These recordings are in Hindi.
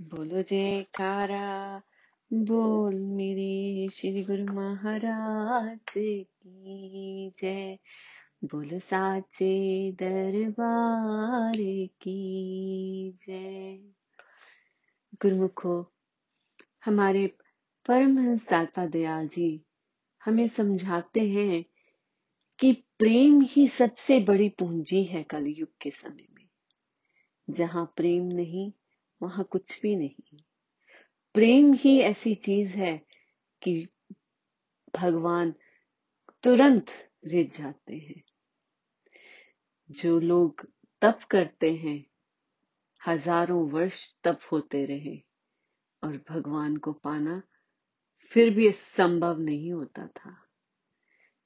बोलो जयकारा। बोल मेरे श्री गुरु महाराज की जय। बोलो साचे दरबार की जय। गुरुमुखो, हमारे परमहंस दाता दयाल जी हमें समझाते हैं कि प्रेम ही सबसे बड़ी पूंजी है कलयुग के समय में। जहाँ प्रेम नहीं वहाँ कुछ भी नहीं। प्रेम ही ऐसी चीज़ है कि भगवान तुरंत रिझ जाते हैं। जो लोग तप करते हैं, हज़ारों वर्ष तप होते रहे और भगवान को पाना फिर भी संभव नहीं होता था।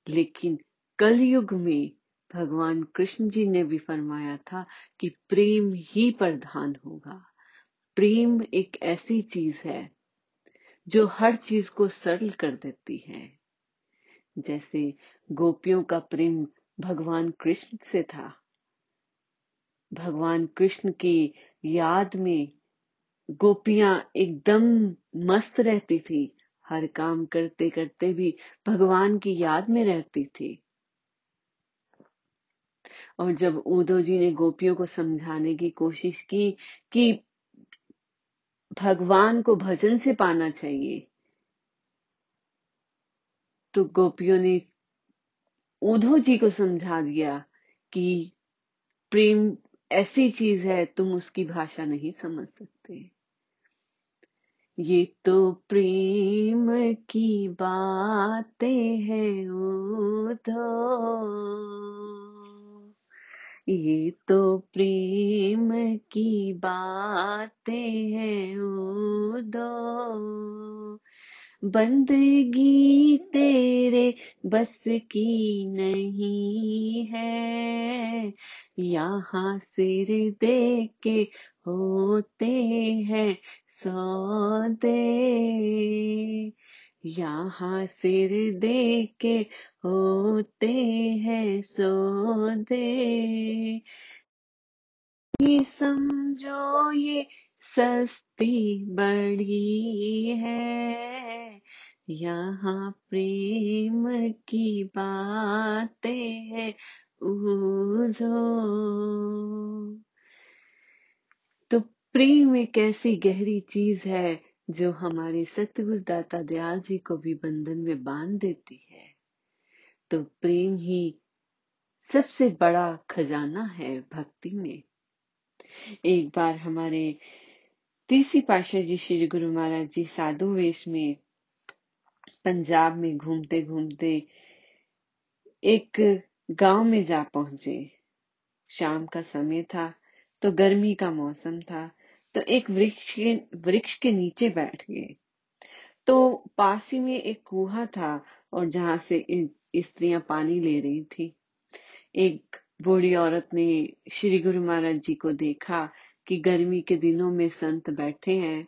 लेकिन कलयुग में भगवान कृष्ण जी ने भी फरमाया था कि प्रेम ही प्रधान होगा। प्रेम एक ऐसी चीज़ है जो हर चीज़ को सरल कर देती है। जैसे गोपियों का प्रेम भगवान कृष्ण से था। भगवान कृष्ण की याद में गोपियाँ एकदम मस्त रहती थी। हर काम करते करते भी भगवान की याद में रहती थी। और जब उदो जी ने गोपियों को समझाने की कोशिश की कि भगवान को भजन से पाना चाहिए। तो गोपियों ने उधो जी को समझा दिया कि प्रेम ऐसी चीज़ है, तुम उसकी भाषा नहीं समझ सकते। ये तो प्रेम की बातें हैं उधो ये तो प्रेम की बातें हैं दो बंदगी तेरे बस की नहीं है। यहाँ सिर दे के होते हैं सौदे। यहाँ सिर दे के होते हैं ये समझो ये सस्ती बड़ी है। यहाँ प्रेम की बातें है जो तो प्रेम एक ऐसी गहरी चीज़ है जो हमारे सतगुरु दाता दयाल जी को भी बंधन में बाँध देती है। तो प्रेम ही सबसे बड़ा खजाना है भक्ति में। एक बार हमारे तीसरी पाशाह जी श्री गुरु महाराज जी साधु वेश में पंजाब में घूमते घूमते एक गाँव में जा पहुँचे। शाम का समय था तो गर्मी का मौसम था तो एक वृक्ष के वृक्ष के नीचे बैठ गए। तो पास ही में एक कुहा था और जहाँ से स्त्रियाँ पानी ले रही थी। एक बूढ़ी औरत ने श्री गुरु महाराज जी को देखा कि गर्मी के दिनों में संत बैठे हैं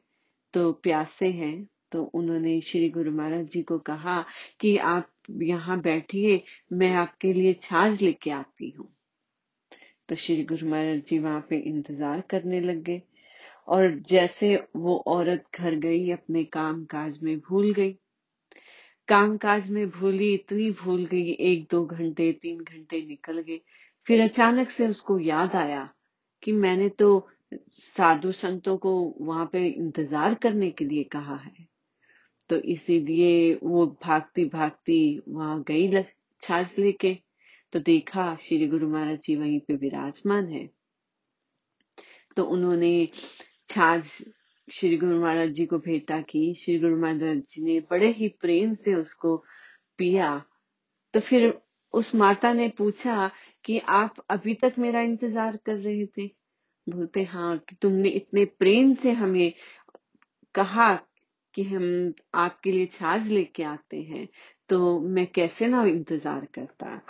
तो प्यासे हैं। तो उन्होंने श्री गुरु महाराज जी को कहा कि आप यहाँ बैठिए, मैं आपके लिए छाछ लेके आती हूँ। तो श्री गुरु महाराज जी वहाँ पे इंतज़ार करने लग गए। और जैसे वो औरत घर गई, अपने काम काज में भूल गई। काम काज में भूली, इतनी भूल गई, एक दो घंटे, तीन घंटे निकल गए। फिर अचानक से उसको याद आया कि मैंने तो साधु संतों को वहाँ पे इंतज़ार करने के लिए कहा है। तो इसीलिए वो भागती भागती वहाँ गई छाछ लेके। तो देखा श्री गुरु महाराज जी वहीं पे विराजमान है। तो उन्होंने छाछ श्री गुरु महाराज जी को भेंटा की श्री गुरु महाराज जी ने बड़े ही प्रेम से उसको पिया। तो फिर उस माता ने पूछा कि आप अभी तक मेरा इंतज़ार कर रहे थे? बोलते हाँ कि तुमने इतने प्रेम से हमें कहा कि हम आपके लिए छाछ लेके आते हैं तो मैं कैसे ना इंतज़ार करता?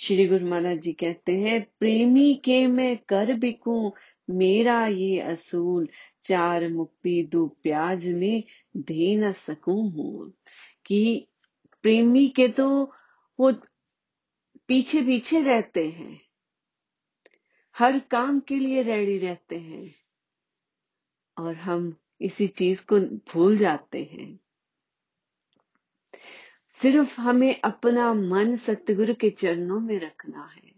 श्री गुरु महाराज जी कहते हैं, प्रेमी के मैं कर बिकू मेरा ये असूल चार मुक्ति दो प्याज में दे न सकू हूँ। कि प्रेमी के तो वो पीछे पीछे रहते हैं, हर काम के लिए रेडी रहते हैं, और हम इसी चीज़ को भूल जाते हैं। सिर्फ़ हमें अपना मन सतगुरु के चरणों में रखना है।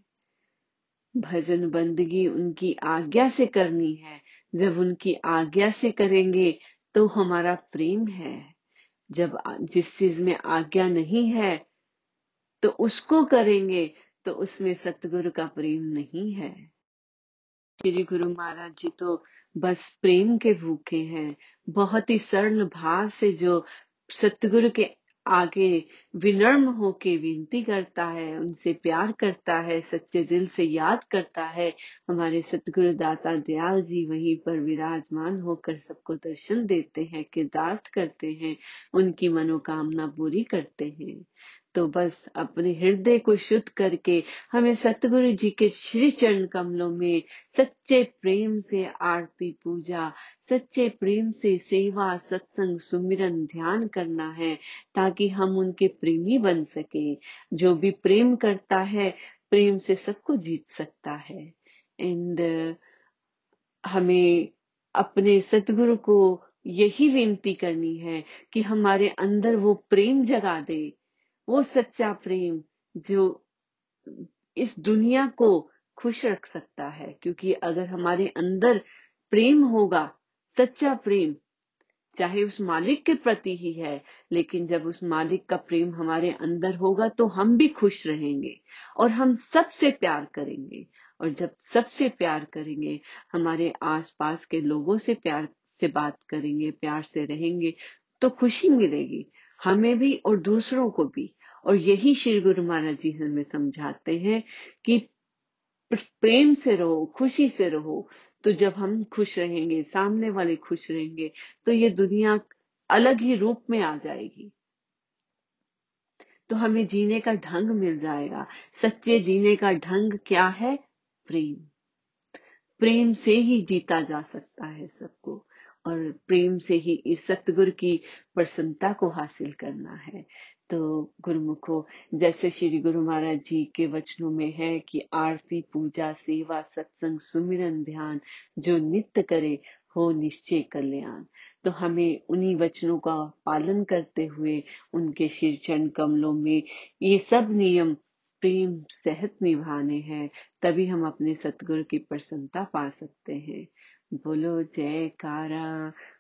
भजन बंदगी उनकी आज्ञा से करनी है। जब उनकी आज्ञा से करेंगे तो हमारा प्रेम है। जब जिस चीज़ में आज्ञा नहीं है तो उसको करेंगे तो उसमें सतगुरु का प्रेम नहीं है। श्री गुरु महाराज जी तो बस प्रेम के भूखे हैं। बहुत ही सरल भाव से जो सतगुरु के आगे विनम्र होके विनती करता है, उनसे प्यार करता है, सच्चे दिल से याद करता है। हमारे सतगुरु दाता दयाल जी वहीं पर विराजमान होकर सबको दर्शन देते हैं, किरदार्थ करते हैं, उनकी मनोकामना पूरी करते हैं। तो बस अपने हृदय को शुद्ध करके हमें सतगुरु जी के श्री चरण कमलों में सच्चे प्रेम से आरती पूजा, सच्चे प्रेम से सेवा, सत्संग, सुमिरन ध्यान करना है, ताकि हम उनके प्रेमी बन सके। जो भी प्रेम करता है, प्रेम से सबको जीत सकता है। एंड हमें अपने सतगुरु को यही विनती करनी है कि हमारे अंदर वो प्रेम जगा दे वो सच्चा प्रेम जो इस दुनिया को खुश रख सकता है, क्योंकि अगर हमारे अंदर प्रेम होगा, सच्चा प्रेम, चाहे उस मालिक के प्रति ही है, लेकिन जब उस मालिक का प्रेम हमारे अंदर होगा तो हम भी खुश रहेंगे और हम सबसे प्यार करेंगे। और जब सबसे प्यार करेंगे, हमारे आसपास के लोगों से प्यार से बात करेंगे, प्यार से रहेंगे तो खुशी मिलेगी, हमें भी और दूसरों को भी। और यही श्री गुरु महाराज जी हमें समझाते हैं कि प्रेम से रहो, खुशी से रहो। तो जब हम खुश रहेंगे, सामने वाले खुश रहेंगे तो ये दुनिया अलग ही रूप में आ जाएगी। तो हमें जीने का ढंग मिल जाएगा। सच्चे जीने का ढंग क्या है? प्रेम। प्रेम से ही जीता जा सकता है सबको, और प्रेम से ही इस सतगुरु की प्रसन्नता को हासिल करना है। तो गुरुमुखो, जैसे श्री गुरु महाराज जी के वचनों में है कि आरती, पूजा, सेवा, सत्संग, सुमिरन ध्यान, जो नित्य करे, हो निश्चय कल्याण। तो हमें उन्हीं वचनों का पालन करते हुए, उनके शीर्षण कमलों में ये सब नियम, प्रेम, सहत निभाने हैं, तभी हम अपने सतगुरु की प्रसन्नता पा सकते हैं। बोलो, जयकारा।